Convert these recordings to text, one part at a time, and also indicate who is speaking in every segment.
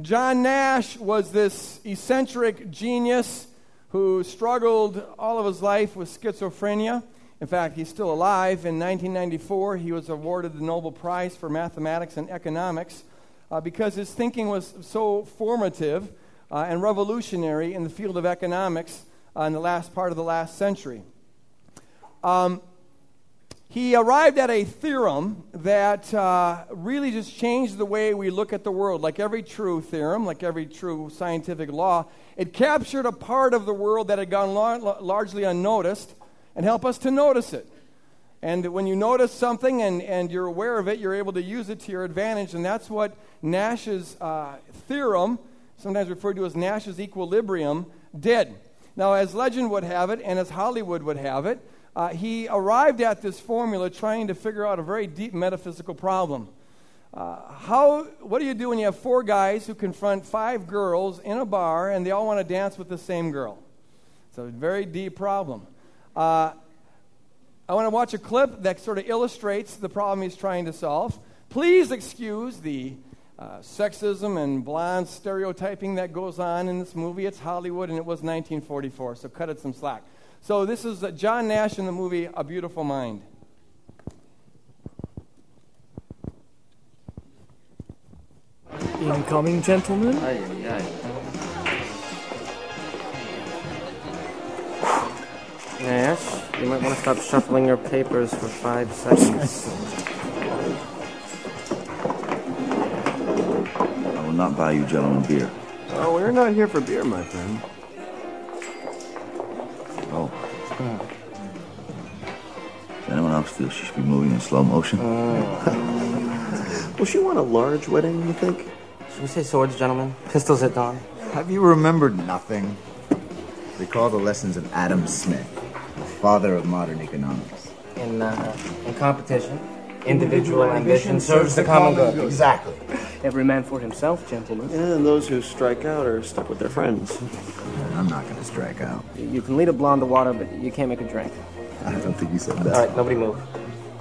Speaker 1: John Nash was this eccentric genius who struggled all of his life with schizophrenia. In fact, he's still alive. In 1994, he was awarded the Nobel Prize for Mathematics and Economics uh, because his thinking was so formative uh, and revolutionary in the field of economics uh, in the last part of the last century. Um, he arrived at a theorem that uh, really just changed the way we look at the world. Like every true theorem, like every true scientific law, it captured a part of the world that had gone lar- largely unnoticed and helped us to notice it. And when you notice something and, and you're aware of it, you're able to use it to your advantage. And that's what Nash's uh, theorem, sometimes referred to as Nash's equilibrium, did. Now, as legend would have it, and as Hollywood would have it, uh, he arrived at this formula trying to figure out a very deep metaphysical problem. Uh, how, what do you do when you have four guys who confront five girls in a bar and they all want to dance with the same girl? It's a very deep problem. Uh, I want to watch a clip that sort of illustrates the problem he's trying to solve. Please excuse the uh, sexism and blonde stereotyping that goes on in this movie. It's Hollywood and it was 1944, so cut it some slack. So this is uh, John Nash in the movie A Beautiful Mind.
Speaker 2: Incoming, gentlemen.
Speaker 3: Aye, aye. Nash, you might want to stop shuffling your papers for five seconds.
Speaker 4: I will not buy you gentlemen beer.
Speaker 2: Oh, we're not here for beer, my friend.
Speaker 4: Does feel she should be moving in slow motion?
Speaker 2: Will she want a large wedding, you think?
Speaker 3: Should we say swords, gentlemen? Pistols at dawn?
Speaker 5: Have you remembered nothing? Recall the lessons of Adam Smith, the father of modern economics.
Speaker 3: In, uh, in competition, individual ambition serves the common good.
Speaker 5: Exactly.
Speaker 6: Every man for himself, gentlemen.
Speaker 2: And those who strike out are stuck with their friends.
Speaker 5: I'm not gonna strike out.
Speaker 6: You can lead a blonde to water, but you can't make a drink.
Speaker 5: I don't think you said that.
Speaker 3: right, nobody move.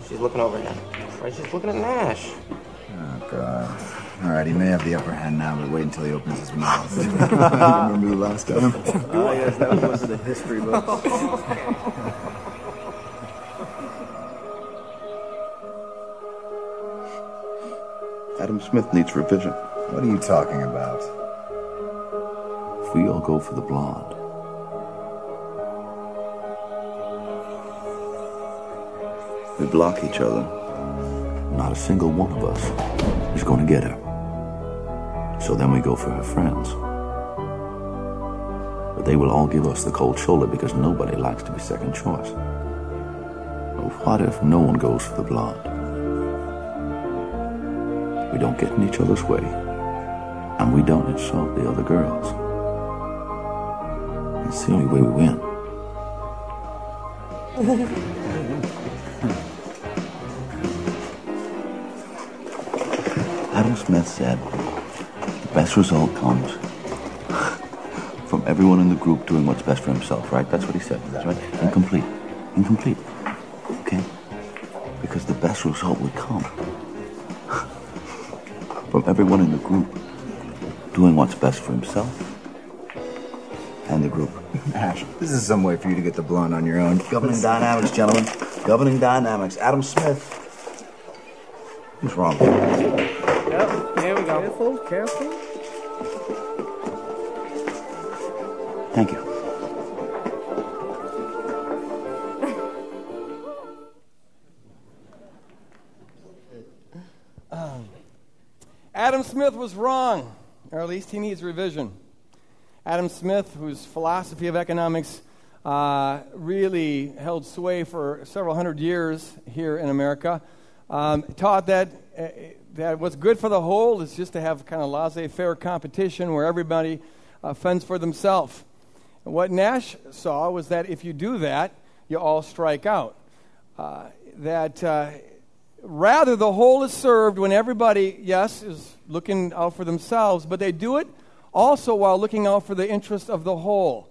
Speaker 3: She's looking over again. Right, she's looking at Nash.
Speaker 5: Oh, God. All right, he may have the upper hand now, but wait until he opens his mouth. Remember the last time?
Speaker 2: Oh, yes, that was in the history books.
Speaker 4: Adam Smith needs revision.
Speaker 5: What are you talking about?
Speaker 4: If we all go for the blonde, we block each other. Not a single one of us is going to get her. So then we go for her friends. But they will all give us the cold shoulder because nobody likes to be second choice. But what if no one goes for the blonde? We don't get in each other's way, and we don't insult the other girls. It's the only way we win. Adam Smith said the best result comes from everyone in the group doing what's best for himself, right? That's what he said. That's right. Incomplete. Incomplete. Okay? Because the best result would come from everyone in the group doing what's best for himself and the group.
Speaker 5: Nash, this is some way for you to get the blonde on your own. Governing dynamics, gentlemen. Governing dynamics. Adam Smith. Who's wrong?
Speaker 2: Careful, careful.
Speaker 4: Thank you.
Speaker 1: Adam Smith was wrong, or at least he needs revision. Adam Smith, whose philosophy of economics uh, really held sway for several hundred years here in America, um, taught that, uh, that what's good for the whole is just to have kind of laissez faire competition where everybody uh, fends for themselves. And what Nash saw was that if you do that, you all strike out. Uh, that uh, rather the whole is served when everybody, yes, is looking out for themselves, but they do it also while looking out for the interest of the whole.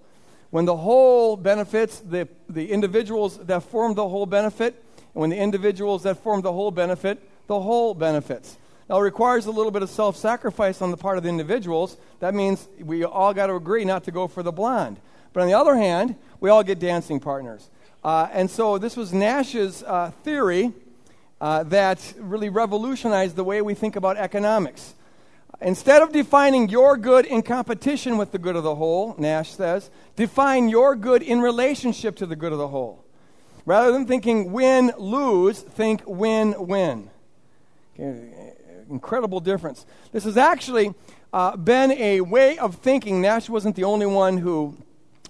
Speaker 1: When the whole benefits, the, the individuals that form the whole benefit, and when the individuals that form the whole benefit, the whole benefits. Now, it requires a little bit of self sacrifice on the part of the individuals. That means we all got to agree not to go for the blonde. But on the other hand, we all get dancing partners. Uh, and so this was Nash's uh, theory uh, that really revolutionized the way we think about economics. Instead of defining your good in competition with the good of the whole, Nash says, define your good in relationship to the good of the whole. Rather than thinking win lose, think win win. Incredible difference. This has actually uh, been a way of thinking. Nash wasn't the only one who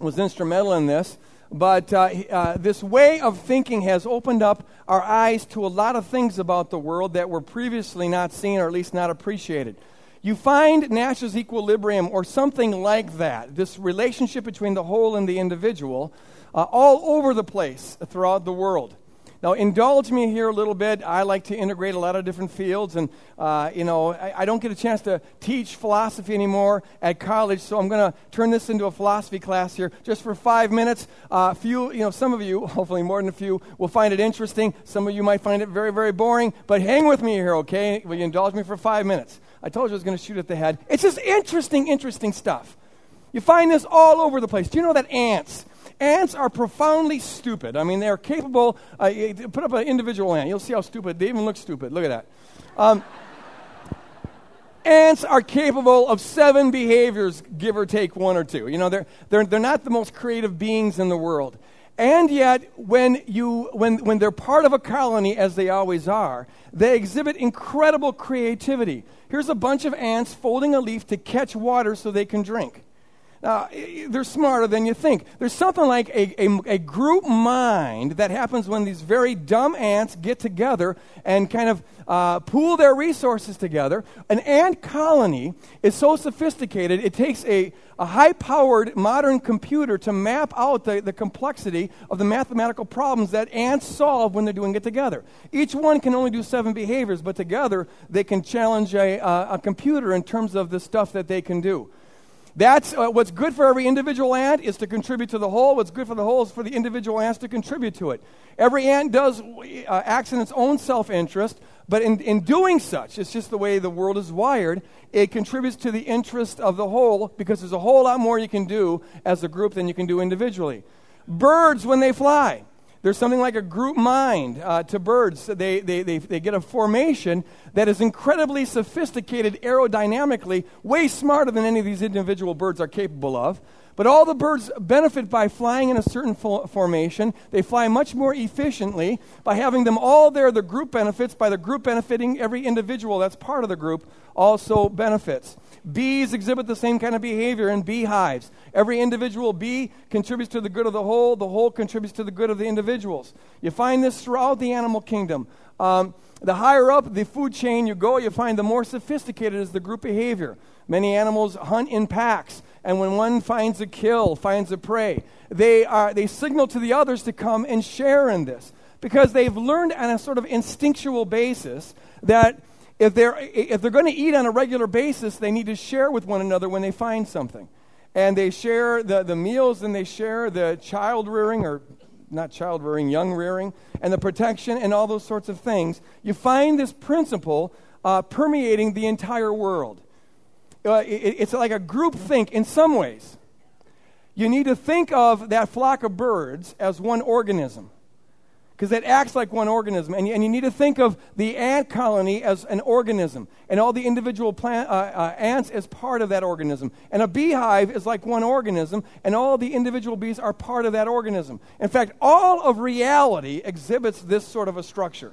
Speaker 1: was instrumental in this, but uh, uh, this way of thinking has opened up our eyes to a lot of things about the world that were previously not seen or at least not appreciated. You find Nash's equilibrium or something like that, this relationship between the whole and the individual, uh, all over the place throughout the world. Now, indulge me here a little bit. I like to integrate a lot of different fields, and uh, you know, I, I, don't get a chance to teach philosophy anymore at college, so I'm going to turn this into a philosophy class here just for five minutes. A uh, few, you know, some of you, hopefully more than a few, will find it interesting. Some of you might find it very, very boring. But hang with me here, okay? Will you indulge me for five minutes? I told you I was going to shoot at the head. It's just interesting, interesting stuff. You find this all over the place. Do you know that ants? Ants are profoundly stupid. I mean, they're capable. Uh, put up an individual ant. You'll see how stupid. They even look stupid. Look at that. Um, ants are capable of seven behaviors, give or take one or two. You know, they're, they're, they're not the most creative beings in the world. And yet, when, you, when, when they're part of a colony, as they always are, they exhibit incredible creativity. Here's a bunch of ants folding a leaf to catch water so they can drink. Uh, they're smarter than you think. There's something like a, a, a, group mind that happens when these very dumb ants get together and kind of uh, pool their resources together. An ant colony is so sophisticated, it takes a, a high powered modern computer to map out the, the complexity of the mathematical problems that ants solve when they're doing it together. Each one can only do seven behaviors, but together they can challenge a, a computer in terms of the stuff that they can do. That's uh, what's good for every individual ant is to contribute to the whole. What's good for the whole is for the individual ants to contribute to it. Every ant does uh, acts in its own self-interest, but in, in doing such, it's just the way the world is wired. It contributes to the interest of the whole because there's a whole lot more you can do as a group than you can do individually. Birds, when they fly, there's something like a group mind uh, to birds. They, they, they, they get a formation that is incredibly sophisticated aerodynamically, way smarter than any of these individual birds are capable of. But all the birds benefit by flying in a certain fo- formation. They fly much more efficiently by having them all there. The group benefits by the group benefiting every individual that's part of the group also benefits. Bees exhibit the same kind of behavior in beehives. Every individual bee contributes to the good of the whole, the whole contributes to the good of the individuals. You find this throughout the animal kingdom. Um, the higher up the food chain you go, you find the more sophisticated is the group behavior. Many animals hunt in packs, and when one finds a kill, finds a prey, they, are, they signal to the others to come and share in this because they've learned on a sort of instinctual basis that if they're, if they're going to eat on a regular basis, they need to share with one another when they find something and they share the, the meals and they share the child rearing or not child rearing, young rearing, and the protection and all those sorts of things. You find this principle uh, permeating the entire world. Uh, it, it's like a group think in some ways. You need to think of that flock of birds as one organism because it acts like one organism. And you, and you need to think of the ant colony as an organism, and all the individual plant, uh, uh, ants as part of that organism. And a beehive is like one organism, and all the individual bees are part of that organism. In fact, all of reality exhibits this sort of a structure.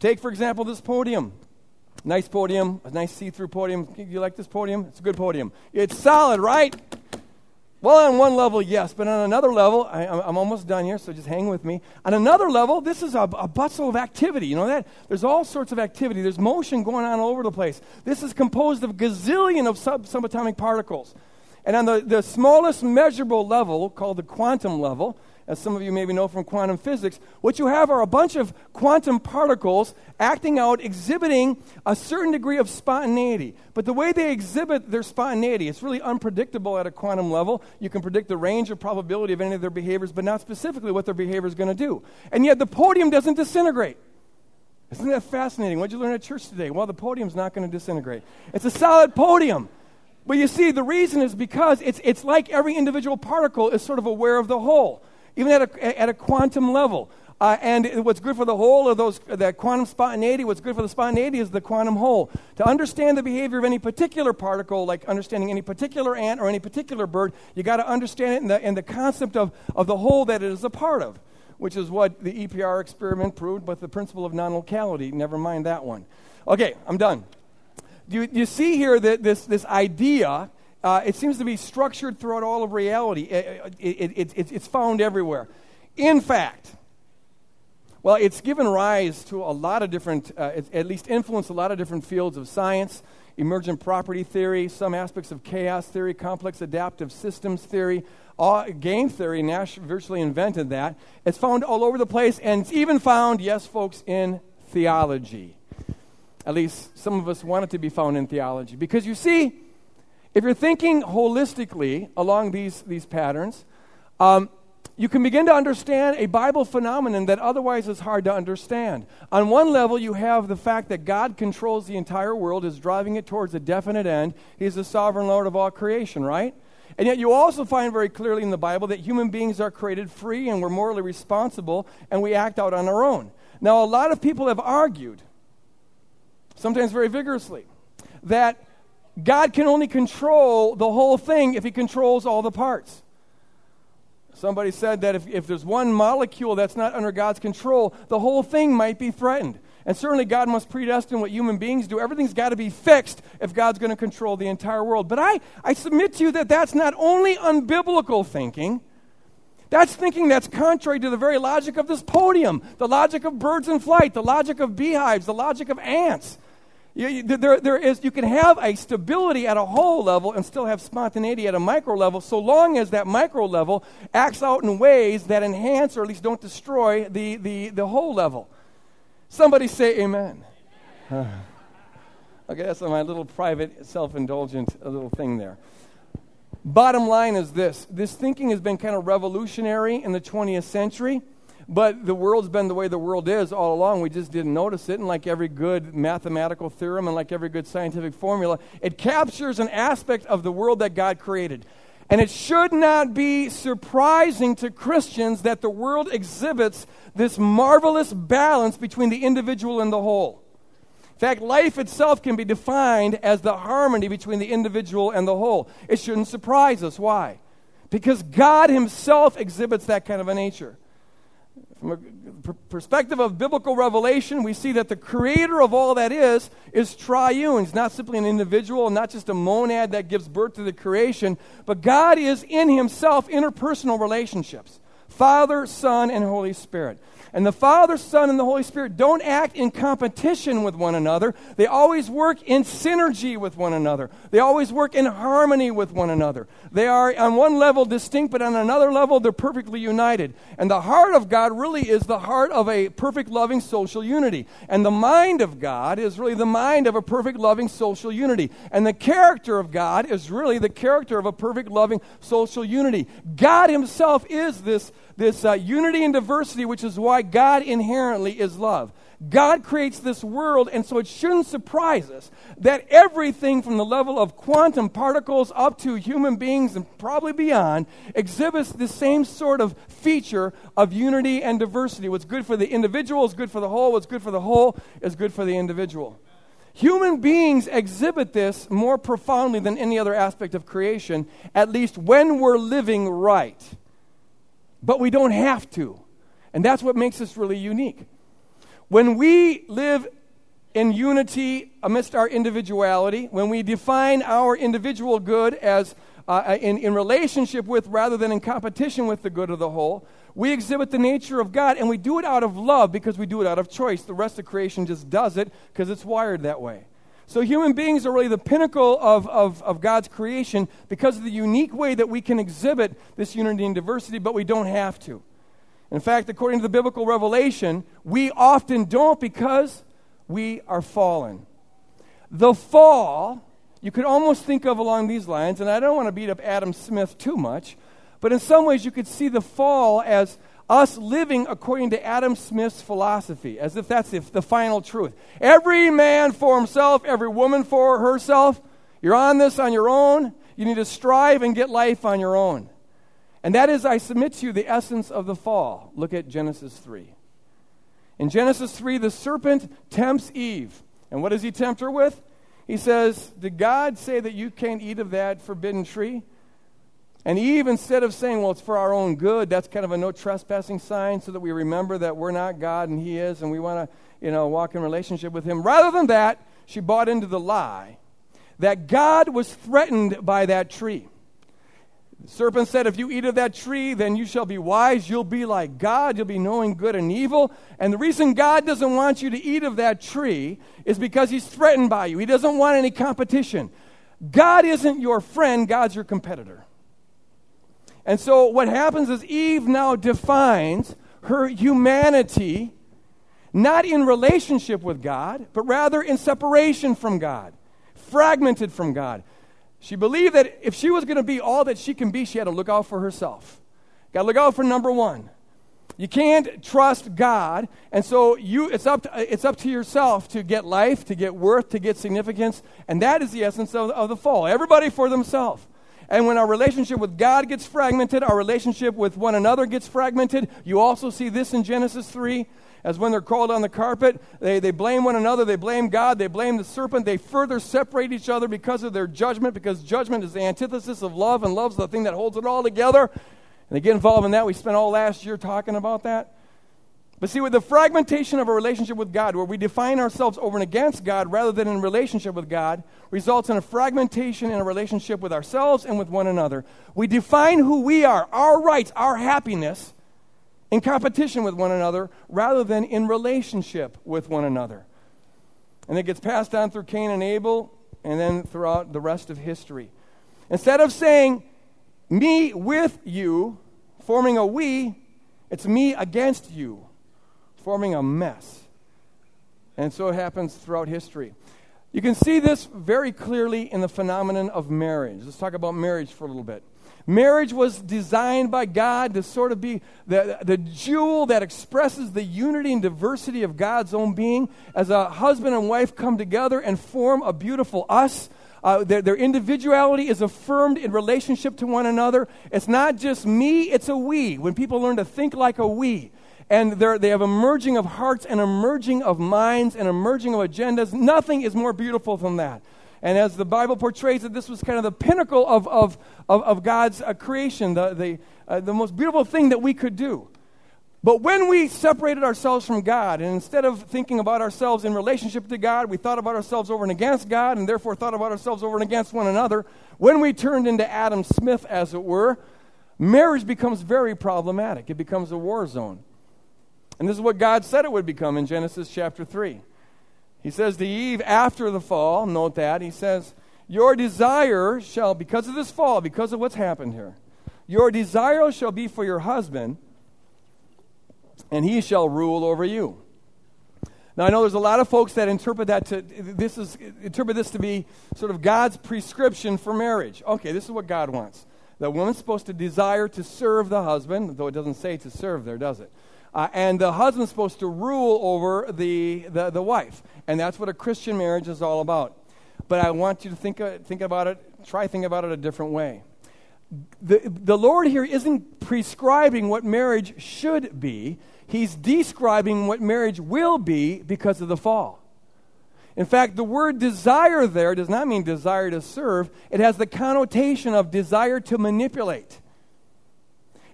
Speaker 1: Take, for example, this podium. Nice podium, a nice see through podium. You like this podium? It's a good podium. It's solid, right? Well, on one level, yes, but on another level, I, am almost done here, so just hang with me. On another level, this is a, a, bustle of activity. You know that? There's all sorts of activity. There's motion going on all over the place. This is composed of gazillion of sub, subatomic particles. And on the, the smallest measurable level, called the quantum level, as some of you maybe know from quantum physics, what you have are a bunch of quantum particles acting out, exhibiting a certain degree of spontaneity. But the way they exhibit their spontaneity, it's really unpredictable at a quantum level. You can predict the range of probability of any of their behaviors, but not specifically what their behavior is going to do. And yet the podium doesn't disintegrate. Isn't that fascinating? What did you learn at church today? Well, the podium's not going to disintegrate. It's a solid podium. But you see, the reason is because it's, it's like every individual particle is sort of aware of the whole, even at a, at a quantum level. Uh, and what's good for the whole of those, that quantum spontaneity, what's good for the spontaneity is the quantum whole. To understand the behavior of any particular particle, like understanding any particular ant or any particular bird, you got to understand it in the, in the concept of, of the whole that it is a part of, which is what the EPR experiment proved but the principle of non locality. Never mind that one. Okay, I'm done. You, you see here that this, this idea, uh, it seems to be structured throughout all of reality. It, it, it, it's found everywhere. In fact, well, it's given rise to a lot of different, uh, at least influenced a lot of different fields of science emergent property theory, some aspects of chaos theory, complex adaptive systems theory, all, game theory. Nash virtually invented that. It's found all over the place, and it's even found, yes, folks, in theology. At least some of us want it to be found in theology. Because you see, if you're thinking holistically along these, these patterns, um, you can begin to understand a Bible phenomenon that otherwise is hard to understand. On one level, you have the fact that God controls the entire world, is driving it towards a definite end. He's the sovereign Lord of all creation, right? And yet, you also find very clearly in the Bible that human beings are created free and we're morally responsible and we act out on our own. Now, a lot of people have argued sometimes very vigorously, that God can only control the whole thing if he controls all the parts. Somebody said that if, if there's one molecule that's not under God's control, the whole thing might be threatened. And certainly, God must predestine what human beings do. Everything's got to be fixed if God's going to control the entire world. But I, I submit to you that that's not only unbiblical thinking, that's thinking that's contrary to the very logic of this podium, the logic of birds in flight, the logic of beehives, the logic of ants. You, you, there, there is, you can have a stability at a whole level and still have spontaneity at a micro level, so long as that micro level acts out in ways that enhance or at least don't destroy the, the, the whole level. Somebody say amen. okay, that's my little private, self indulgent uh, little thing there. Bottom line is this this thinking has been kind of revolutionary in the 20th century. But the world's been the way the world is all along. We just didn't notice it. And like every good mathematical theorem and like every good scientific formula, it captures an aspect of the world that God created. And it should not be surprising to Christians that the world exhibits this marvelous balance between the individual and the whole. In fact, life itself can be defined as the harmony between the individual and the whole. It shouldn't surprise us. Why? Because God Himself exhibits that kind of a nature. From a perspective of biblical revelation, we see that the creator of all that is is triune. He's not simply an individual, not just a monad that gives birth to the creation, but God is in himself interpersonal relationships Father, Son, and Holy Spirit. And the Father, Son, and the Holy Spirit don't act in competition with one another. They always work in synergy with one another. They always work in harmony with one another. They are on one level distinct, but on another level, they're perfectly united. And the heart of God really is the heart of a perfect, loving social unity. And the mind of God is really the mind of a perfect, loving social unity. And the character of God is really the character of a perfect, loving social unity. God Himself is this this uh, unity and diversity, which is why God inherently is love. God creates this world, and so it shouldn't surprise us that everything from the level of quantum particles up to human beings and probably beyond exhibits the same sort of feature of unity and diversity. What's good for the individual is good for the whole, what's good for the whole is good for the individual. Human beings exhibit this more profoundly than any other aspect of creation, at least when we're living right but we don't have to. And that's what makes us really unique. When we live in unity amidst our individuality, when we define our individual good as uh, in, in relationship with rather than in competition with the good of the whole, we exhibit the nature of God and we do it out of love because we do it out of choice. The rest of creation just does it because it's wired that way. So, human beings are really the pinnacle of, of, of, God's creation because of the unique way that we can exhibit this unity and diversity, but we don't have to. In fact, according to the biblical revelation, we often don't because we are fallen. The fall, you could almost think of along these lines, and I don't want to beat up Adam Smith too much, but in some ways you could see the fall as us living according to Adam Smith's philosophy, as if that's the, the final truth. Every man for himself, every woman for herself. You're on this on your own. You need to strive and get life on your own. And that is, I submit to you, the essence of the fall. Look at Genesis 3. In Genesis 3, the serpent tempts Eve. And what does he tempt her with? He says, Did God say that you can't eat of that forbidden tree? And Eve, instead of saying, Well, it's for our own good, that's kind of a no trespassing sign so that we remember that we're not God and He is and we want to, you know, walk in relationship with Him. Rather than that, she bought into the lie that God was threatened by that tree. The serpent said, If you eat of that tree, then you shall be wise. You'll be like God. You'll be knowing good and evil. And the reason God doesn't want you to eat of that tree is because he's threatened by you. He doesn't want any competition. God isn't your friend, God's your competitor. And so what happens is Eve now defines her humanity not in relationship with God, but rather in separation from God, fragmented from God. She believed that if she was going to be all that she can be, she had to look out for herself. Got to look out for number one. You can't trust God, and so you, it's, up to, it's up to yourself to get life, to get worth, to get significance, and that is the essence of, of the fall. Everybody for themselves. And when our relationship with God gets fragmented, our relationship with one another gets fragmented. You also see this in Genesis 3 as when they're called on the carpet, they, they blame one another, they blame God, they blame the serpent, they further separate each other because of their judgment, because judgment is the antithesis of love, and love's the thing that holds it all together. And they get involved in that. We spent all last year talking about that. But see, with the fragmentation of a relationship with God, where we define ourselves over and against God rather than in relationship with God, results in a fragmentation in a relationship with ourselves and with one another. We define who we are, our rights, our happiness, in competition with one another rather than in relationship with one another. And it gets passed on through Cain and Abel and then throughout the rest of history. Instead of saying, me with you, forming a we, it's me against you, forming a mess. And so it happens throughout history. You can see this very clearly in the phenomenon of marriage. Let's talk about marriage for a little bit. Marriage was designed by God to sort of be the, the jewel that expresses the unity and diversity of God's own being as a husband and wife come together and form a beautiful us. Uh, their, their individuality is affirmed in relationship to one another. It's not just me, it's a we. When people learn to think like a we, and they have a merging of hearts and a merging of minds and a merging of agendas, nothing is more beautiful than that. And as the Bible portrays it, this was kind of the pinnacle of, of, of, of God's uh, creation, the, the, uh, the most beautiful thing that we could do. But when we separated ourselves from God, and instead of thinking about ourselves in relationship to God, we thought about ourselves over and against God, and therefore thought about ourselves over and against one another, when we turned into Adam Smith, as it were, marriage becomes very problematic. It becomes a war zone. And this is what God said it would become in Genesis chapter 3. He says to Eve after the fall, note that, he says, Your desire shall, because of this fall, because of what's happened here, your desire shall be for your husband, and he shall rule over you. Now I know there's a lot of folks that interpret that to this is interpret this to be sort of God's prescription for marriage. Okay, this is what God wants. The woman's supposed to desire to serve the husband, though it doesn't say to serve there, does it? Uh, and the husband's supposed to rule over the, the, the wife. And that's what a Christian marriage is all about. But I want you to think, uh, think about it, try think about it a different way. The, the Lord here isn't prescribing what marriage should be, He's describing what marriage will be because of the fall. In fact, the word desire there does not mean desire to serve, it has the connotation of desire to manipulate.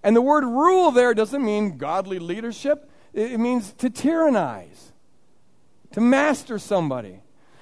Speaker 1: And the word rule there doesn't mean godly leadership, it means to tyrannize, to master somebody.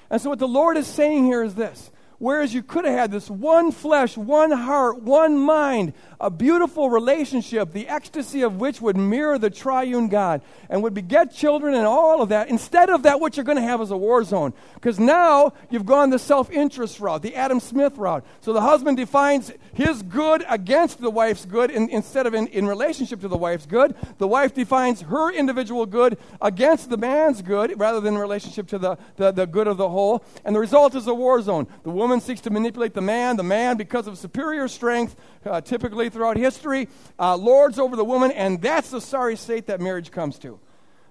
Speaker 1: And so, what the Lord is saying here is this Whereas you could have had this one flesh, one heart, one mind, a beautiful relationship, the ecstasy of which would mirror the triune God and would beget children and all of that. Instead of that, what you're going to have is a war zone. Because now you've gone the self interest route, the Adam Smith route. So the husband defines his good against the wife's good in, instead of in, in relationship to the wife's good. The wife defines her individual good against the man's good rather than in relationship to the, the, the good of the whole. And the result is a war zone. The woman woman seeks to manipulate the man. The man, because of superior strength, uh, typically throughout history, uh, lords over the woman, and that's the sorry state that marriage comes to.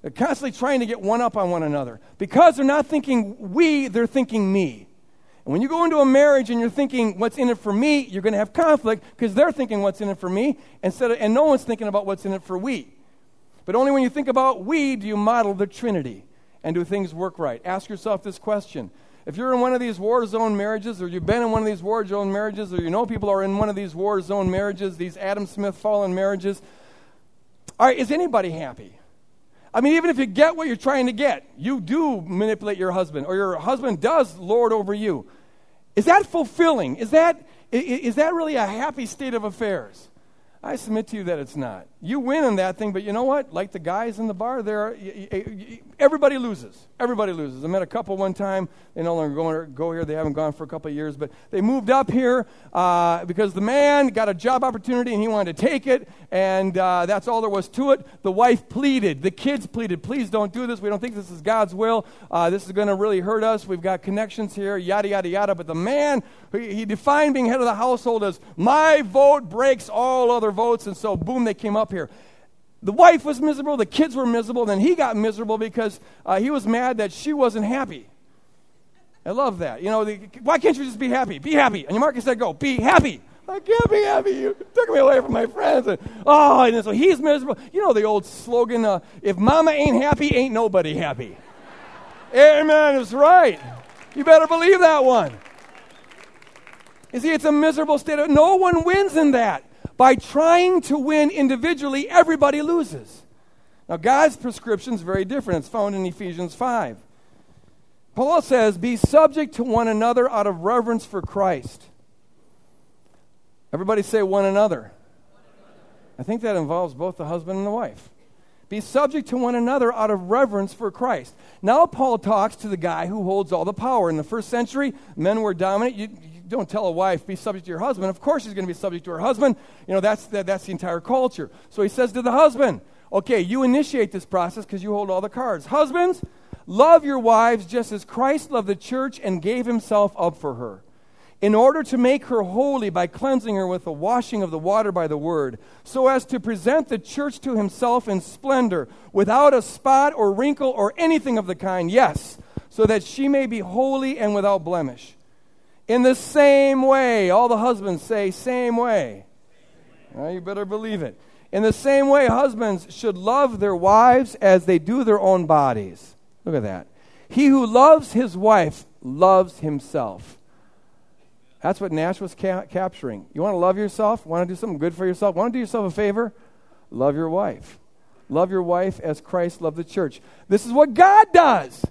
Speaker 1: They're constantly trying to get one up on one another. Because they're not thinking we, they're thinking me. And when you go into a marriage and you're thinking what's in it for me, you're going to have conflict because they're thinking what's in it for me instead of, and no one's thinking about what's in it for we. But only when you think about we do you model the Trinity and do things work right. Ask yourself this question. If you're in one of these war zone marriages, or you've been in one of these war zone marriages, or you know people are in one of these war zone marriages, these Adam Smith fallen marriages, all right, is anybody happy? I mean, even if you get what you're trying to get, you do manipulate your husband, or your husband does lord over you. Is that fulfilling? Is that, is that really a happy state of affairs? I submit to you that it's not. You win in that thing, but you know what? Like the guys in the bar, there, everybody loses. Everybody loses. I met a couple one time. They no longer go, here. They haven't gone for a couple years, but they moved up here uh, because the man got a job opportunity and he wanted to take it, and uh, that's all there was to it. The wife pleaded. The kids pleaded, please don't do this. We don't think this is God's will. Uh, this is going to really hurt us. We've got connections here, yada, yada, yada. But the man, he defined being head of the household as my vote breaks all other votes, and so boom, they came up here. The wife was miserable, the kids were miserable, then he got miserable because uh, he was mad that she wasn't happy. I love that. You know, the, why can't you just be happy? Be happy. And your Marcus said, go, be happy. I can't be happy. You took me away from my friends. And, oh, and so he's miserable. You know the old slogan, uh, if mama ain't happy, ain't nobody happy. Amen. It's right. You better believe that one. You see, it's a miserable state. Of, no one wins in that. By trying to win individually, everybody loses. Now, God's prescription is very different. It's found in Ephesians 5. Paul says, Be subject to one another out of reverence for Christ. Everybody say one another. I think that involves both the husband and the wife. Be subject to one another out of reverence for Christ. Now, Paul talks to the guy who holds all the power. In the first century, men were dominant. You, don't tell a wife, be subject to your husband. Of course, she's going to be subject to her husband. You know, that's, that, that's the entire culture. So he says to the husband, okay, you initiate this process because you hold all the cards. Husbands, love your wives just as Christ loved the church and gave himself up for her in order to make her holy by cleansing her with the washing of the water by the word, so as to present the church to himself in splendor, without a spot or wrinkle or anything of the kind, yes, so that she may be holy and without blemish. In the same way, all the husbands say, same way. Well, you better believe it. In the same way, husbands should love their wives as they do their own bodies. Look at that. He who loves his wife loves himself. That's what Nash was ca- capturing. You want to love yourself? Want to do something good for yourself? Want to do yourself a favor? Love your wife. Love your wife as Christ loved the church. This is what God does.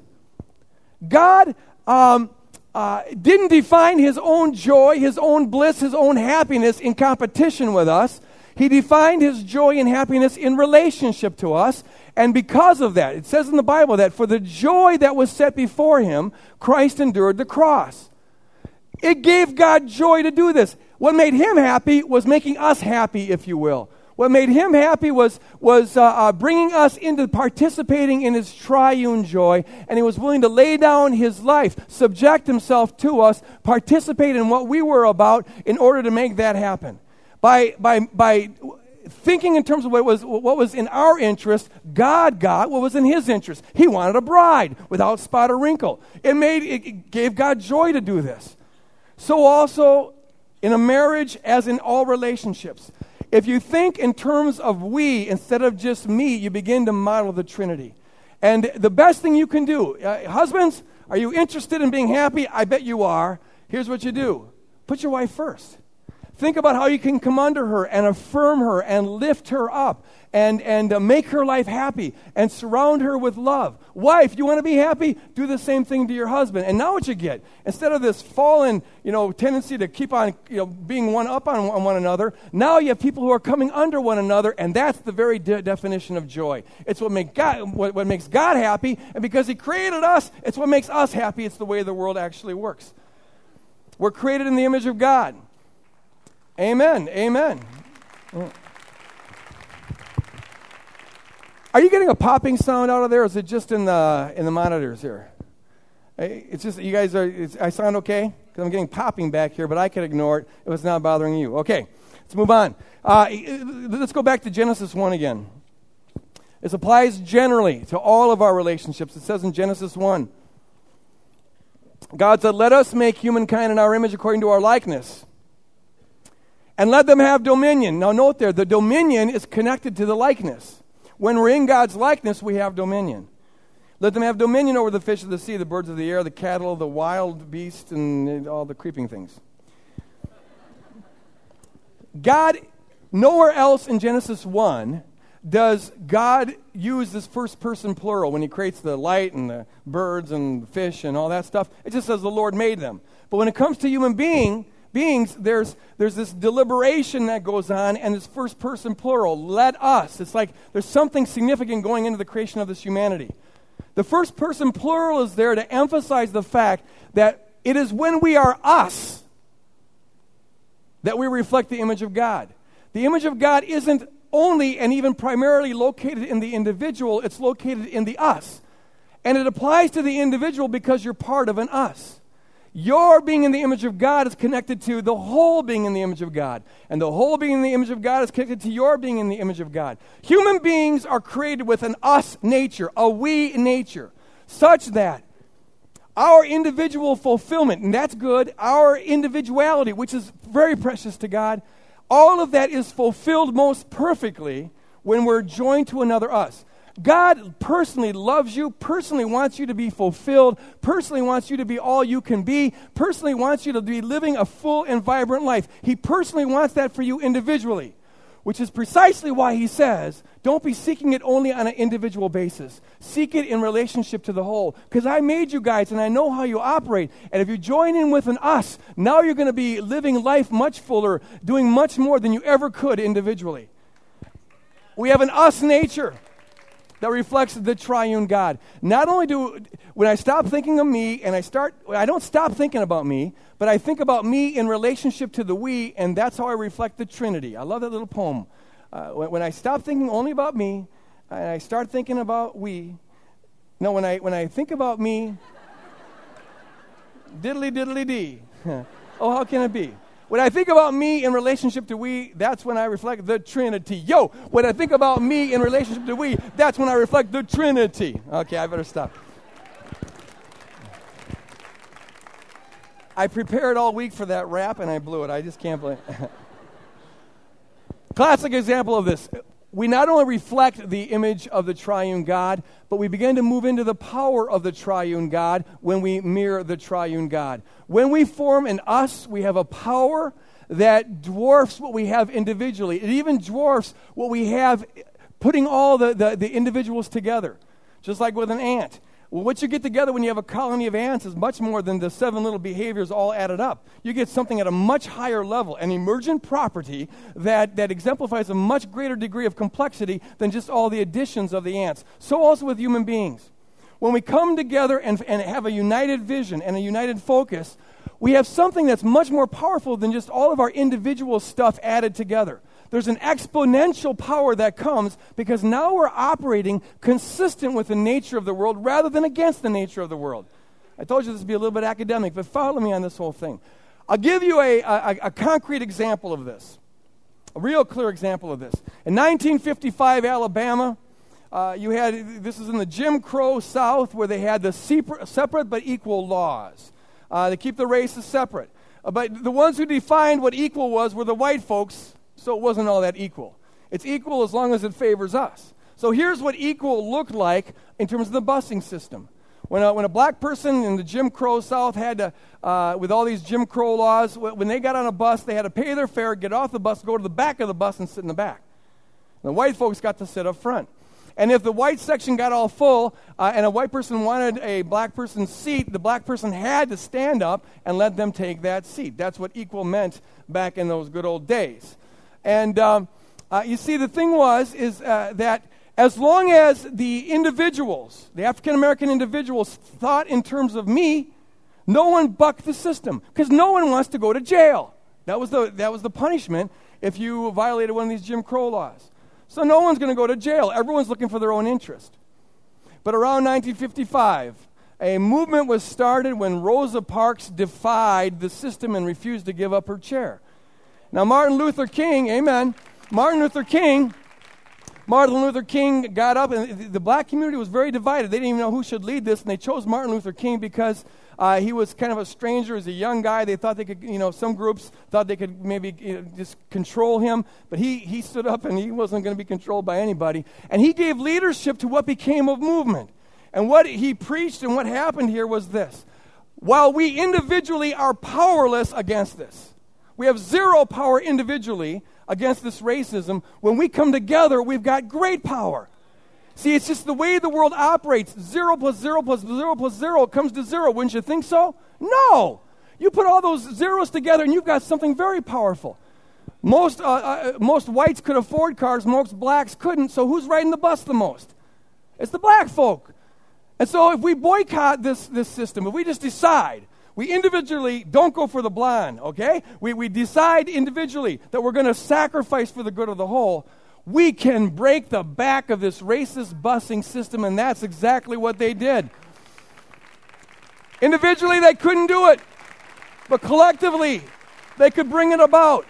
Speaker 1: God um, uh, didn't define his own joy, his own bliss, his own happiness in competition with us. He defined his joy and happiness in relationship to us. And because of that, it says in the Bible that for the joy that was set before him, Christ endured the cross. It gave God joy to do this. What made him happy was making us happy, if you will. What made him happy was, was uh, uh, bringing us into participating in his triune joy, and he was willing to lay down his life, subject himself to us, participate in what we were about in order to make that happen. By, by, by thinking in terms of what was, what was in our interest, God got what was in his interest. He wanted a bride without spot or wrinkle. It, made, it gave God joy to do this. So also in a marriage, as in all relationships, if you think in terms of we instead of just me, you begin to model the Trinity. And the best thing you can do, uh, husbands, are you interested in being happy? I bet you are. Here's what you do put your wife first. Think about how you can come under her and affirm her and lift her up and, and uh, make her life happy and surround her with love. Wife, you want to be happy? Do the same thing to your husband. And now what you get, instead of this fallen, you know, tendency to keep on, you know, being one up on, on one another, now you have people who are coming under one another, and that's the very de- definition of joy. It's what, make God, what, what makes God happy, and because He created us, it's what makes us happy. It's the way the world actually works. We're created in the image of God. Amen. Amen. Are you getting a popping sound out of there, or is it just in the, in the monitors here? It's just, you guys are, I sound okay? Because I'm getting popping back here, but I can ignore it if it's not bothering you. Okay, let's move on. Uh, let's go back to Genesis 1 again. This applies generally to all of our relationships. It says in Genesis 1 God said, Let us make humankind in our image according to our likeness. And let them have dominion. Now, note there, the dominion is connected to the likeness. When we're in God's likeness, we have dominion. Let them have dominion over the fish of the sea, the birds of the air, the cattle, the wild beasts, and all the creeping things. God, nowhere else in Genesis 1 does God use this first person plural when he creates the light and the birds and the fish and all that stuff? It just says the Lord made them. But when it comes to human being, beings, there's, there's this deliberation that goes on and this first person plural, let us. It's like there's something significant going into the creation of this humanity. The first person plural is there to emphasize the fact that it is when we are us that we reflect the image of God. The image of God isn't only and even primarily located in the individual, it's located in the us. And it applies to the individual because you're part of an us. Your being in the image of God is connected to the whole being in the image of God. And the whole being in the image of God is connected to your being in the image of God. Human beings are created with an us nature, a we nature, such that our individual fulfillment, and that's good, our individuality, which is very precious to God, all of that is fulfilled most perfectly when we're joined to another us. God personally loves you, personally wants you to be fulfilled, personally wants you to be all you can be, personally wants you to be living a full and vibrant life. He personally wants that for you individually, which is precisely why he says, don't be seeking it only on an individual basis. Seek it in relationship to the whole. Because I made you guys and I know how you operate. And if you join in with an us, now you're going to be living life much fuller, doing much more than you ever could individually. We have an us nature that reflects the triune God. Not only do when I stop thinking of me and I start I don't stop thinking about me, but I think about me in relationship to the we and that's how I reflect the Trinity. I love that little poem. Uh, when, when I stop thinking only about me and I start thinking about we, no, when I when I think about me, diddly diddly dee. oh, how can it be? When I think about me in relationship to we, that's when I reflect the Trinity. Yo, when I think about me in relationship to we, that's when I reflect the Trinity. Okay, I better stop. I prepared all week for that rap and I blew it. I just can't believe Classic example of this. We not only reflect the image of the triune God, but we begin to move into the power of the triune God when we mirror the triune God. When we form an us, we have a power that dwarfs what we have individually. It even dwarfs what we have putting all the, the, the individuals together, just like with an ant. Well, what you get together when you have a colony of ants is much more than the seven little behaviors all added up. You get something at a much higher level, an emergent property that, that exemplifies a much greater degree of complexity than just all the additions of the ants. So also with human beings. When we come together and, and have a united vision and a united focus, we have something that's much more powerful than just all of our individual stuff added together. There's an exponential power that comes because now we're operating consistent with the nature of the world rather than against the nature of the world. I told you this would be a little bit academic, but follow me on this whole thing. I'll give you a, a, a concrete example of this, a real clear example of this. In 1955, Alabama, uh, you had this is in the Jim Crow South where they had the separate but equal laws. Uh, they keep the races separate. Uh, but the ones who defined what equal was were the white folks so it wasn't all that equal. It's equal as long as it favors us. So here's what equal looked like in terms of the busing system. When a, when a black person in the Jim Crow South had to, uh, with all these Jim Crow laws, when they got on a bus, they had to pay their fare, get off the bus, go to the back of the bus, and sit in the back. And the white folks got to sit up front. And if the white section got all full uh, and a white person wanted a black person's seat, the black person had to stand up and let them take that seat. That's what equal meant back in those good old days. And um, uh, you see, the thing was is uh, that as long as the individuals, the African American individuals, thought in terms of me, no one bucked the system because no one wants to go to jail. That was the that was the punishment if you violated one of these Jim Crow laws. So no one's going to go to jail. Everyone's looking for their own interest. But around 1955, A movement was started when Rosa Parks defied the system and refused to give up her chair. Now, Martin Luther King, amen. Martin Luther King, Martin Luther King got up, and the black community was very divided. They didn't even know who should lead this, and they chose Martin Luther King because uh, he was kind of a stranger as a young guy. They thought they could, you know, some groups thought they could maybe you know, just control him, but he, he stood up and he wasn't going to be controlled by anybody. And he gave leadership to what became a movement. And what he preached and what happened here was this while we individually are powerless against this, we have zero power individually against this racism. When we come together, we've got great power. See, it's just the way the world operates. Zero plus zero plus zero plus zero comes to zero. Wouldn't you think so? No. You put all those zeros together and you've got something very powerful. Most, uh, uh, most whites could afford cars, most blacks couldn't, so who's riding the bus the most? It's the black folk. And so if we boycott this, this system, if we just decide, we individually don't go for the blind, okay? We, we decide individually that we're going to sacrifice for the good of the whole, we can break the back of this racist busing system, and that's exactly what they did. Individually, they couldn't do it, but collectively, they could bring it about.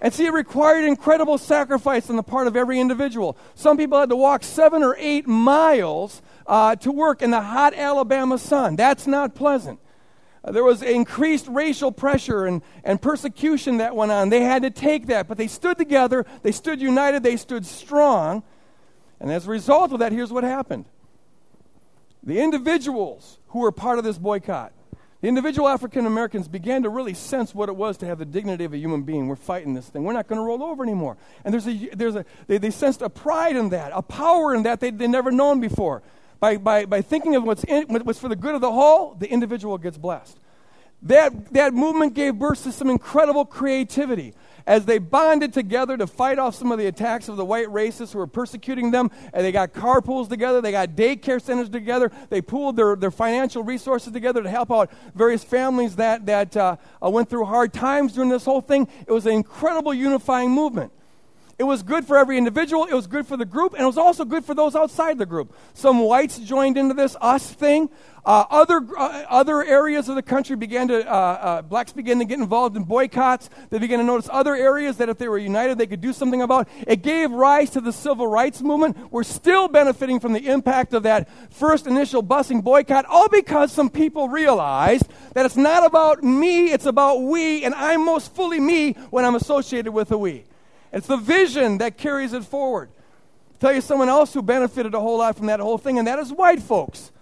Speaker 1: And see, it required incredible sacrifice on the part of every individual. Some people had to walk seven or eight miles uh, to work in the hot Alabama sun. That's not pleasant. Uh, there was increased racial pressure and, and persecution that went on. They had to take that, but they stood together, they stood united, they stood strong. And as a result of that, here's what happened the individuals who were part of this boycott, the individual African Americans began to really sense what it was to have the dignity of a human being. We're fighting this thing. We're not going to roll over anymore. And there's a, there's a, they, they sensed a pride in that, a power in that they'd, they'd never known before by, by, by thinking of what's, in, what's for the good of the whole, the individual gets blessed. That, that movement gave birth to some incredible creativity as they bonded together to fight off some of the attacks of the white racists who were persecuting them. And they got carpools together, they got daycare centers together, they pooled their, their financial resources together to help out various families that, that uh, uh went through hard times during this whole thing. It was an incredible unifying movement. It was good for every individual, it was good for the group, and it was also good for those outside the group. Some whites joined into this us thing. Uh, other, uh, other areas of the country began to, uh, uh, blacks began to get involved in boycotts. They began to notice other areas that if they were united, they could do something about. It gave rise to the civil rights movement. We're still benefiting from the impact of that first initial busing boycott, all because some people realized that it's not about me, it's about we, and I'm most fully me when I'm associated with a we. It's the vision that carries it forward. I'll tell you someone else who benefited a whole lot from that whole thing, and that is white folks.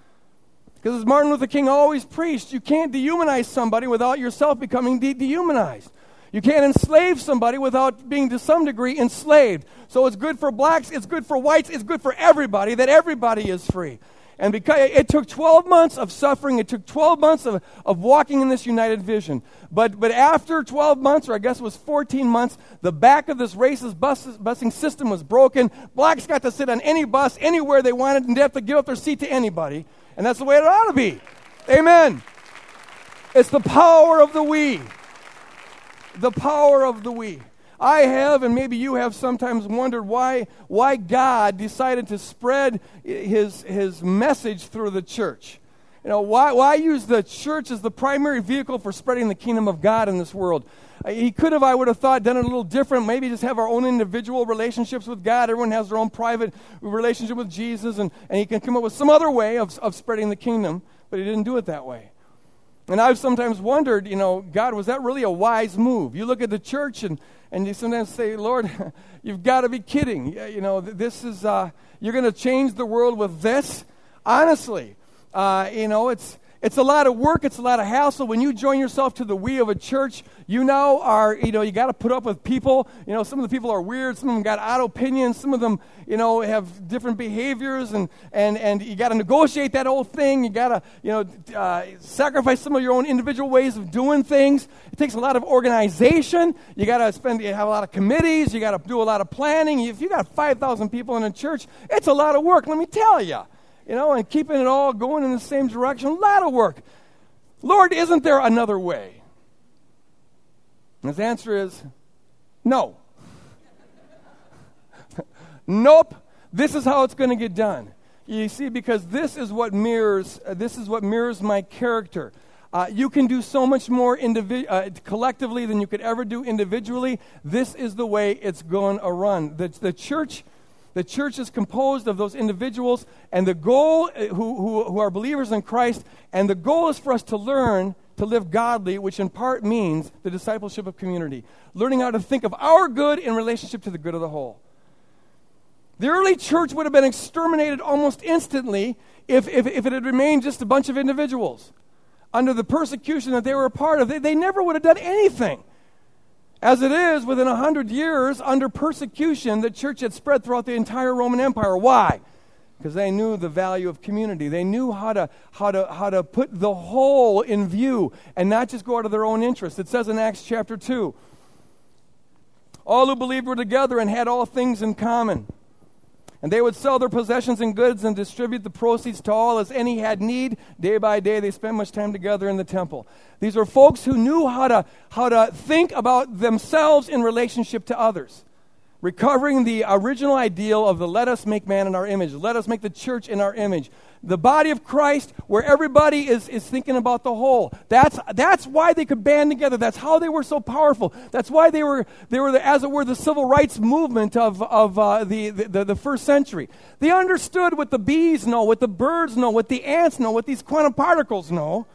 Speaker 1: Because as Martin Luther King always preached, you can't dehumanize somebody without yourself becoming de- dehumanized. You can't enslave somebody without being to some degree enslaved. So it's good for blacks, it's good for whites, it's good for everybody that everybody is free. And because it took 12 months of suffering, it took 12 months of, of walking in this united vision. But, but after 12 months, or I guess it was 14 months, the back of this racist bus, busing system was broken. Blacks got to sit on any bus anywhere they wanted and they have to give up their seat to anybody. And that's the way it ought to be. Amen. It's the power of the we. The power of the we. I have, and maybe you have sometimes wondered why, why God decided to spread his, his message through the church. You know, why, why use the church as the primary vehicle for spreading the kingdom of God in this world? Uh, he could have, I would have thought, done it a little different. Maybe just have our own individual relationships with God. Everyone has their own private relationship with Jesus, and, and he can come up with some other way of, of spreading the kingdom, but he didn't do it that way. And I've sometimes wondered, you know, God, was that really a wise move? You look at the church and, and you sometimes say, Lord, you've got to be kidding. You know, this is, uh, you're going to change the world with this? Honestly, uh, you know, it's, it's a lot of work, it's a lot of hassle. When you join yourself to the we of a church, you now are, you know, you got to put up with people. You know, some of the people are weird, some of them got odd opinions, some of them, you know, have different behaviors, and, and, and you got to negotiate that whole thing. You got to, you know, uh, sacrifice some of your own individual ways of doing things. It takes a lot of organization. You got to spend, you have a lot of committees, you got to do a lot of planning. If you got 5,000 people in a church, it's a lot of work, let me tell you you know, and keeping it all going in the same direction. Of work. Lord, isn't there another way? And his answer is no. nope. This is how it's going to get done. You see, because this is what mirrors, uh, this is what mirrors my character. Uh, you can do so much more indivi- uh, collectively than you could ever do individually. This is the way it's going to run. The, the church, the church is composed of those individuals, and the goal uh, who, who, who are believers in Christ, and the goal is for us to learn to live godly, which in part means the discipleship of community, learning how to think of our good in relationship to the good of the whole. The early church would have been exterminated almost instantly if, if, if it had remained just a bunch of individuals under the persecution that they were a part of. They, they never would have done anything. As it is, within a hundred years, under persecution, the church had spread throughout the entire Roman Empire. Why? Because they knew the value of community. They knew how to, how, to, how to put the whole in view and not just go out of their own interest. It says in Acts chapter 2 all who believed were together and had all things in common. And they would sell their possessions and goods and distribute the proceeds to all as any had need. Day by day, they spent much time together in the temple. These were folks who knew how to, how to think about themselves in relationship to others recovering the original ideal of the let us make man in our image, let us make the church in our image. The body of Christ, where everybody is, is thinking about the whole. That's, that's why they could band together. That's how they were so powerful. That's why they were, they were the, as it were, the civil rights movement of, of uh, the, the, the first century. They understood what the bees know, what the birds know, what the ants know, what these quantum particles know.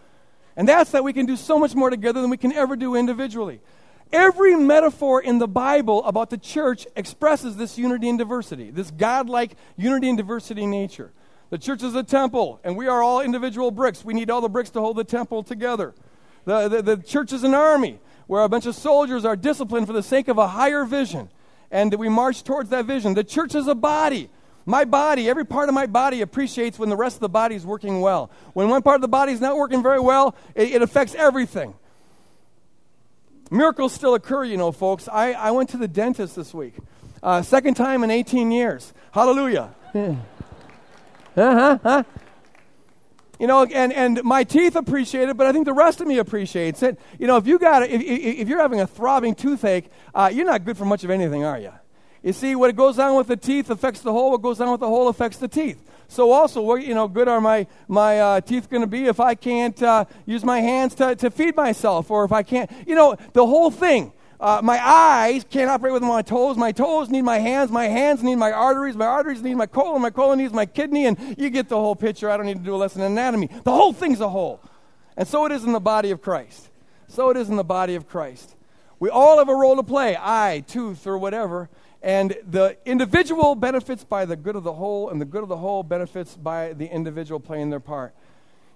Speaker 1: And that's that we can do so much more together than we can ever do individually. Every metaphor in the Bible about the church expresses this unity and diversity, this godlike unity and diversity nature. The church is a temple, and we are all individual bricks. We need all the bricks to hold the temple together. The, the, the church is an army where a bunch of soldiers are disciplined for the sake of a higher vision, and we march towards that vision. The church is a body. My body, every part of my body appreciates when the rest of the body is working well. When one part of the body is not working very well, it, it affects everything. Miracles still occur, you know, folks. I, I went to the dentist this week. Uh, second time in 18 years. Hallelujah. uh-huh, huh? You know, and, and my teeth appreciate it, but I think the rest of me appreciates it. You know, if, you got if, if you're having a throbbing toothache, uh, you're not good for much of anything, are you? You see, what goes on with the teeth affects the whole. What goes on with the whole affects the teeth. So also, what you know, good are my my uh, teeth going to be if I can't uh, use my hands to, to feed myself, or if I can't, you know, the whole thing. Uh, my eyes can't operate with my toes. My toes need my hands. My hands need my arteries. My arteries need my colon. My colon needs my kidney. And you get the whole picture. I don't need to do a lesson in anatomy. The whole thing's a whole. And so it is in the body of Christ. So it is in the body of Christ. We all have a role to play eye, tooth, or whatever. And the individual benefits by the good of the whole, and the good of the whole benefits by the individual playing their part.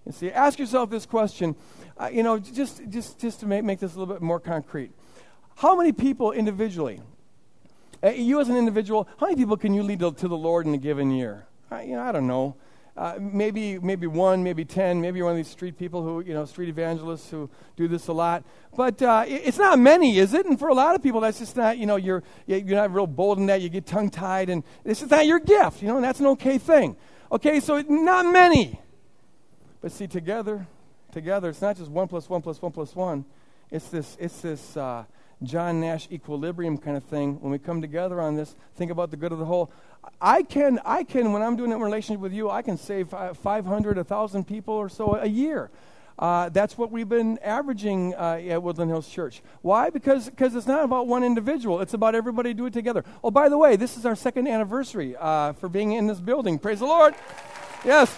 Speaker 1: You see, ask yourself this question, uh, you know, just, just, just to make, make this a little bit more concrete. How many people individually, uh, you as an individual, how many people can you lead to, to the Lord in a given year? You know, I don't know. Uh, maybe maybe one, maybe ten, maybe one of these street people who you know street evangelists who do this a lot. But uh, it's not many, is it? And for a lot of people, that's just not you know you're you're not real bold in that. You get tongue tied, and this is not your gift, you know, and that's an okay thing. Okay, so not many, but see together, together, it's not just one plus one plus one plus one. It's this it's this. Uh, John Nash equilibrium kind of thing. When we come together on this, think about the good of the whole. I can, I can, when I'm doing it in relationship with you, I can save 500, 1,000 people or so a year. Uh, that's what we've been averaging uh, at Woodland Hills Church. Why? Because because it's not about one individual. It's about everybody do it together. Oh, by the way, this is our second anniversary uh, for being in this building. Praise the Lord. Yes.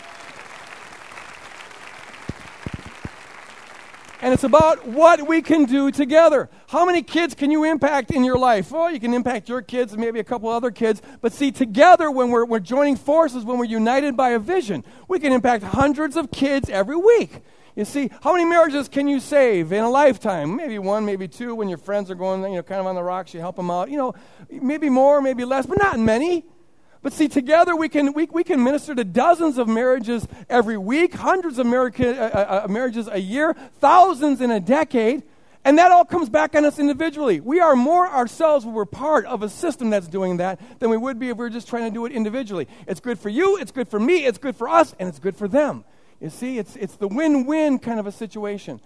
Speaker 1: And it's about what we can do together. How many kids can you impact in your life? Well, you can impact your kids and maybe a couple other kids. But see, together, when we're, we're joining forces, when we're united by a vision, we can impact hundreds of kids every week. You see, how many marriages can you save in a lifetime? Maybe one, maybe two. When your friends are going, you know, kind of on the rocks, you help them out. You know, maybe more, maybe less, but not many. But see, together we can, we, we can minister to dozens of marriages every week, hundreds of American, uh, uh, uh, marriages a year, thousands in a decade. And that all comes back on us individually. We are more ourselves when we're part of a system that's doing that than we would be if we were just trying to do it individually. It's good for you, it's good for me, it's good for us, and it's good for them. You see, it's, it's the win win kind of a situation.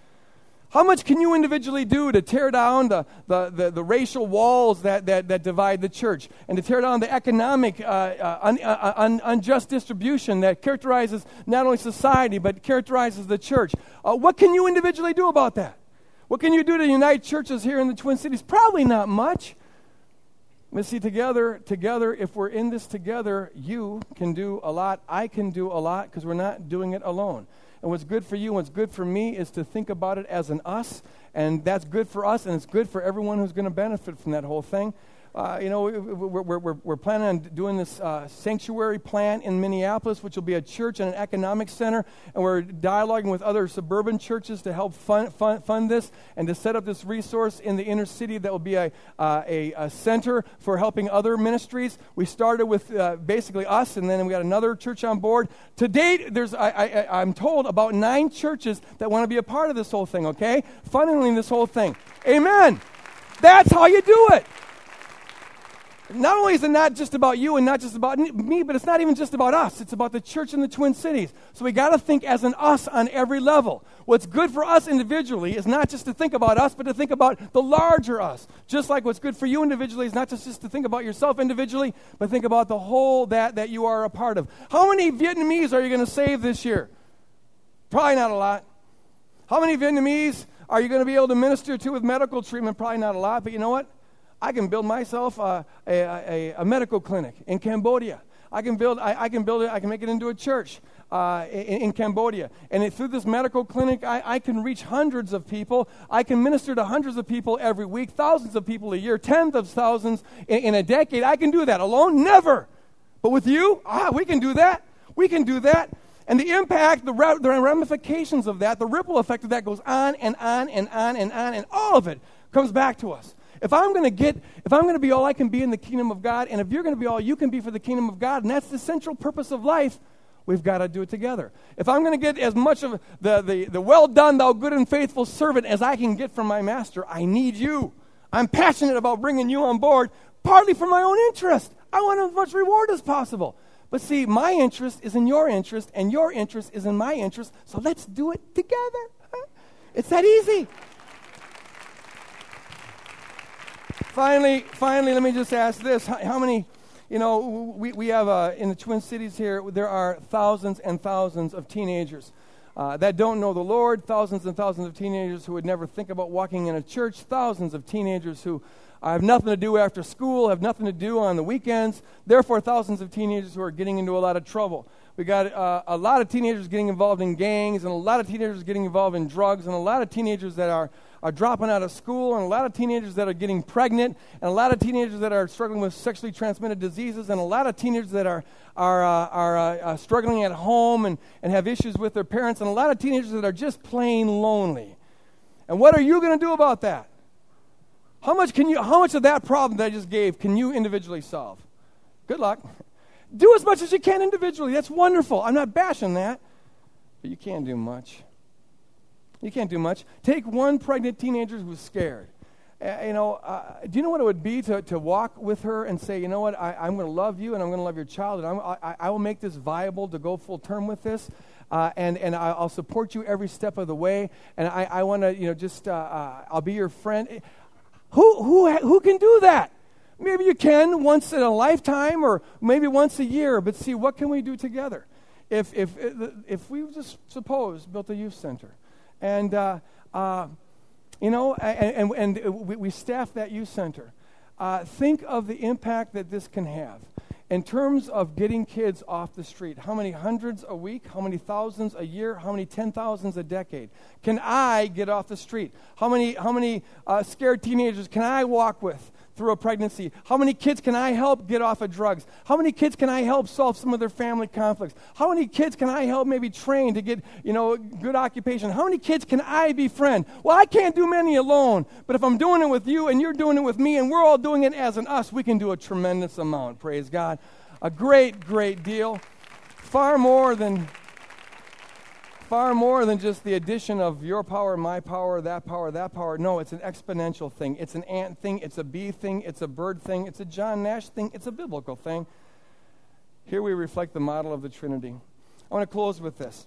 Speaker 1: How much can you individually do to tear down the, the, the, the racial walls that, that, that divide the church and to tear down the economic uh, uh, un, uh, un, unjust distribution that characterizes not only society but characterizes the church? Uh, what can you individually do about that? What can you do to unite churches here in the Twin Cities? Probably not much. But see, together, together, if we're in this together, you can do a lot. I can do a lot because we're not doing it alone. And what's good for you and what's good for me is to think about it as an us. And that's good for us, and it's good for everyone who's going to benefit from that whole thing. Uh, you know, we're, we're, we're, planning on doing this uh, sanctuary plan in Minneapolis, which will be a church and an economic center. And we're dialoguing with other suburban churches to help fund, fund, fund this and to set up this resource in the inner city that will be a, uh, a, a, center for helping other ministries. We started with uh, basically us, and then we got another church on board. To date, there's, I, I, I'm told, about nine churches that want to be a part of this whole thing, okay? Funneling this whole thing. Amen. That's how you do it not only is it not just about you and not just about me, but it's not even just about us. It's about the church in the Twin Cities. So we got to think as an us on every level. What's good for us individually is not just to think about us, but to think about the larger us. Just like what's good for you individually is not just, just to think about yourself individually, but think about the whole that, that you are a part of. How many Vietnamese are you going to save this year? Probably not a lot. How many Vietnamese are you going to be able to minister to with medical treatment? Probably not a lot, but you know what? I can build myself a, a, a, a medical clinic in Cambodia. I can build, I, I, can build it, I can make it into a church uh, in, in, Cambodia. And it, through this medical clinic, I, I can reach hundreds of people. I can minister to hundreds of people every week, thousands of people a year, tens of thousands in, in a decade. I can do that alone? Never. But with you, ah, we can do that. We can do that. And the impact, the, the ramifications of that, the ripple effect of that goes on and on and on and on, and all of it comes back to us. If I'm going to get, if I'm going to be all I can be in the kingdom of God, and if you're going to be all you can be for the kingdom of God, and that's the central purpose of life, we've got to do it together. If I'm going to get as much of the, the, the well done, thou good and faithful servant as I can get from my master, I need you. I'm passionate about bringing you on board, partly for my own interest. I want as much reward as possible. But see, my interest is in your interest, and your interest is in my interest, so let's do it together. It's that easy. Finally, finally, let me just ask this. How, how many, you know, we, we have uh, in the Twin Cities here, there are thousands and thousands of teenagers uh, that don't know the Lord, thousands and thousands of teenagers who would never think about walking in a church, thousands of teenagers who have nothing to do after school, have nothing to do on the weekends, therefore, thousands of teenagers who are getting into a lot of trouble. We got uh, a lot of teenagers getting involved in gangs, and a lot of teenagers getting involved in drugs, and a lot of teenagers that are are dropping out of school, and a lot of teenagers that are getting pregnant, and a lot of teenagers that are struggling with sexually transmitted diseases, and a lot of teenagers that are, are, uh, are uh, uh, struggling at home and, and have issues with their parents, and a lot of teenagers that are just plain lonely. And what are you going to do about that? How much, can you, how much of that problem that I just gave can you individually solve? Good luck. Do as much as you can individually. That's wonderful. I'm not bashing that, but you can't do much. You can't do much. Take one pregnant teenager who's scared. Uh, you know, uh, do you know what it would be to, to walk with her and say, you know what, I, am going to love you and I'm going to love your child and I, I, will make this viable to go full term with this. Uh, and, and I'll support you every step of the way. And I, I want to, you know, just, uh, uh, I'll be your friend. Who, who, who can do that? Maybe you can once in a lifetime or maybe once a year, but see, what can we do together? If, if, if we just suppose built a youth center and, uh, uh, you know, and, and, and, we staff that youth center. Uh, think of the impact that this can have in terms of getting kids off the street. How many hundreds a week? How many thousands a year? How many ten thousands a decade? Can I get off the street? How many, how many uh, scared teenagers can I walk with? Through a pregnancy? How many kids can I help get off of drugs? How many kids can I help solve some of their family conflicts? How many kids can I help maybe train to get, you know, good occupation? How many kids can I befriend? Well, I can't do many alone, but if I'm doing it with you and you're doing it with me and we're all doing it as an us, we can do a tremendous amount. Praise God. A great, great deal. Far more than far more than just the addition of your power, my power, that power, that power. No, it's an exponential thing. It's an ant thing, it's a bee thing, it's a bird thing, it's a John Nash thing, it's a biblical thing. Here we reflect the model of the Trinity. I want to close with this.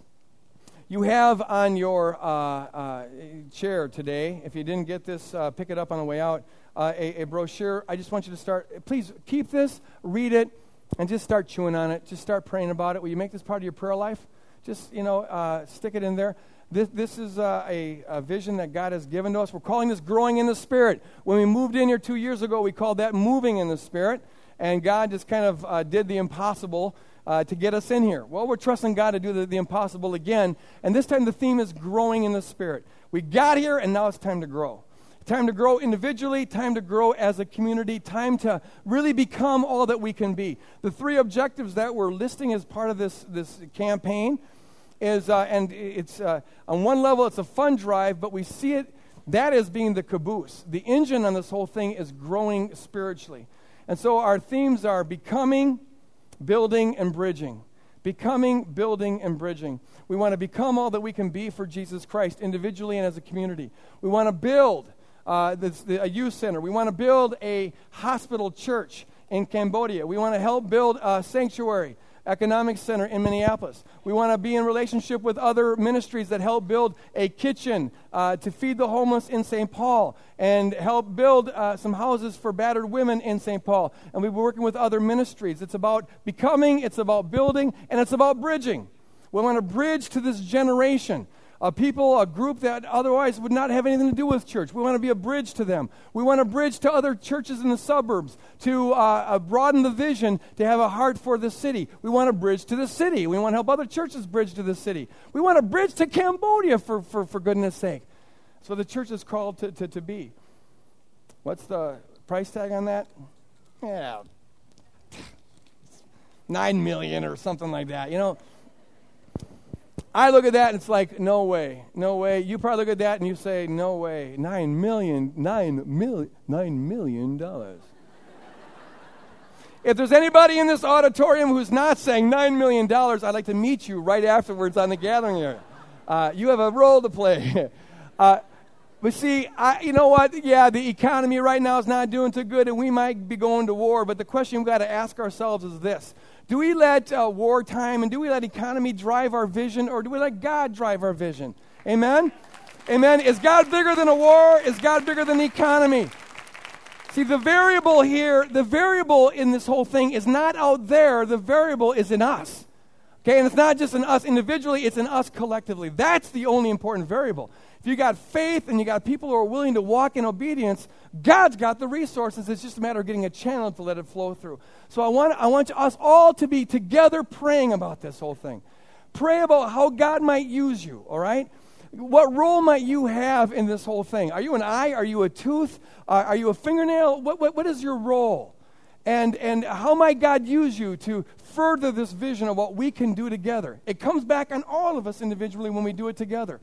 Speaker 1: You have on your uh, uh, chair today, if you didn't get this, uh, pick it up on the way out, uh, a, a brochure. I just want you to start, please keep this, read it, and just start chewing on it. Just start praying about it. Will you make this part of your prayer life? Just, you know, uh, stick it in there. This, this is uh, a, a, vision that God has given to us. We're calling this growing in the Spirit. When we moved in here two years ago, we called that moving in the Spirit. And God just kind of uh, did the impossible uh, to get us in here. Well, we're trusting God to do the, the impossible again. And this time the theme is growing in the Spirit. We got here, and now it's time to grow. Time to grow individually, time to grow as a community, time to really become all that we can be. The three objectives that we're listing as part of this, this campaign is, uh, and it's uh, on one level, it's a fun drive, but we see it that is being the caboose. The engine on this whole thing is growing spiritually. And so our themes are becoming, building, and bridging. Becoming, building, and bridging. We want to become all that we can be for Jesus Christ individually and as a community. We want to build uh, this, the, a youth center. We want to build a hospital church in Cambodia. We want to help build a sanctuary Economic Center in Minneapolis. We want to be in relationship with other ministries that help build a kitchen uh, to feed the homeless in St. Paul and help build uh, some houses for battered women in St. Paul. And we've been working with other ministries. It's about becoming, it's about building, and it's about bridging. We want to bridge to this generation a people, a group that otherwise would not have anything to do with church. We want to be a bridge to them. We want a bridge to other churches in the suburbs to uh, uh, broaden the vision to have a heart for the city. We want a bridge to the city. We want to help other churches bridge to the city. We want a bridge to Cambodia, for, for, for goodness sake. So the church is called to, to, to be. What's the price tag on that? Yeah, nine million or something like that. You know, I look at that and it's like, no way, no way. You probably look at that and you say, no way. Nine million, nine million, nine million dollars. if there's anybody in this auditorium who's not saying nine million dollars, I'd like to meet you right afterwards on the gathering area. Uh, you have a role to play. uh, but see, I, you know what? Yeah, the economy right now is not doing too good, and we might be going to war. But the question we've got to ask ourselves is this do we let uh, wartime and do we let economy drive our vision or do we let God drive our vision? Amen? Amen. Is God bigger than a war? Is God bigger than the economy? See, the variable here, the variable in this whole thing is not out there, the variable is in us. Okay, and it's not just in us individually, it's in us collectively. That's the only important variable. If you got faith and you got people who are willing to walk in obedience, God's got the resources. It's just a matter of getting a channel to let it flow through. So I want, I want us all to be together praying about this whole thing. Pray about how God might use you, all right? What role might you have in this whole thing? Are you an eye? Are you a tooth? Uh, are you a fingernail? What, what, what is your role? And, and how might God use you to further this vision of what we can do together? It comes back on all of us individually when we do it together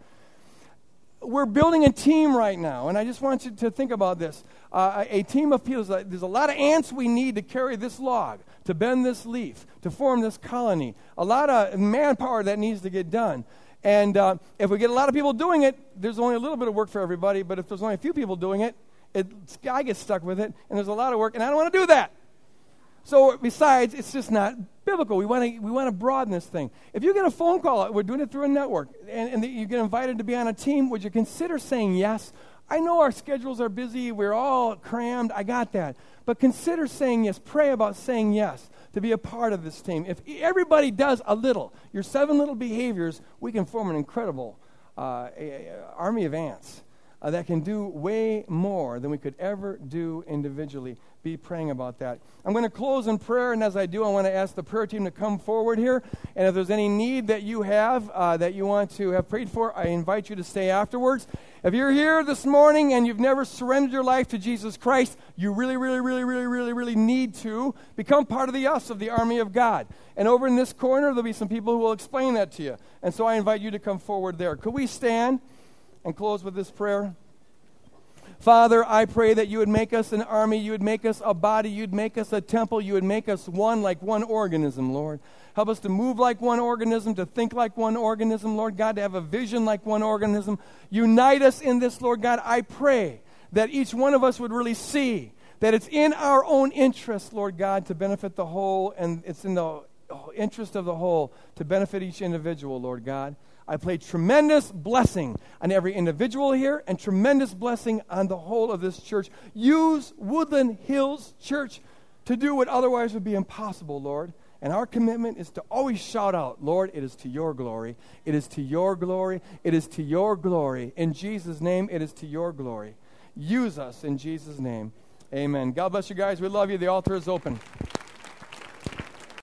Speaker 1: we're building a team right now, and I just want you to think about this. Uh, a team of people, there's a lot of ants we need to carry this log, to bend this leaf, to form this colony. A lot of manpower that needs to get done. And uh, if we get a lot of people doing it, there's only a little bit of work for everybody, but if there's only a few people doing it, it I get stuck with it, and there's a lot of work, and I don't want to do that. So, besides, it's just not biblical. We want to we want to broaden this thing. If you get a phone call, we're doing it through a network, and, and you get invited to be on a team, would you consider saying yes? I know our schedules are busy. We're all crammed. I got that. But consider saying yes. Pray about saying yes to be a part of this team. If everybody does a little, your seven little behaviors, we can form an incredible uh, army of ants uh, that can do way more than we could ever do individually be praying about that. I'm going to close in prayer, and as I do, I want to ask the prayer team to come forward here. And if there's any need that you have uh, that you want to have prayed for, I invite you to stay afterwards. If you're here this morning and you've never surrendered your life to Jesus Christ, you really, really, really, really, really, really need to become part of the us of the army of God. And over in this corner, there'll be some people who will explain that to you. And so I invite you to come forward there. Could we stand and close with this prayer? Father, I pray that you would make us an army, you would make us a body, you'd make us a temple, you would make us one like one organism, Lord. Help us to move like one organism, to think like one organism, Lord God, to have a vision like one organism. Unite us in this, Lord God. I pray that each one of us would really see that it's in our own interest, Lord God, to benefit the whole, and it's in the interest of the whole to benefit each individual, Lord God. I pray tremendous blessing on every individual here and tremendous blessing on the whole of this church. Use Woodland Hills Church to do what otherwise would be impossible, Lord. And our commitment is to always shout out, Lord, it is to your glory. It is to your glory. It is to your glory. In Jesus' name, it is to your glory. Use us in Jesus' name. Amen. God bless you guys. We love you. The altar is open.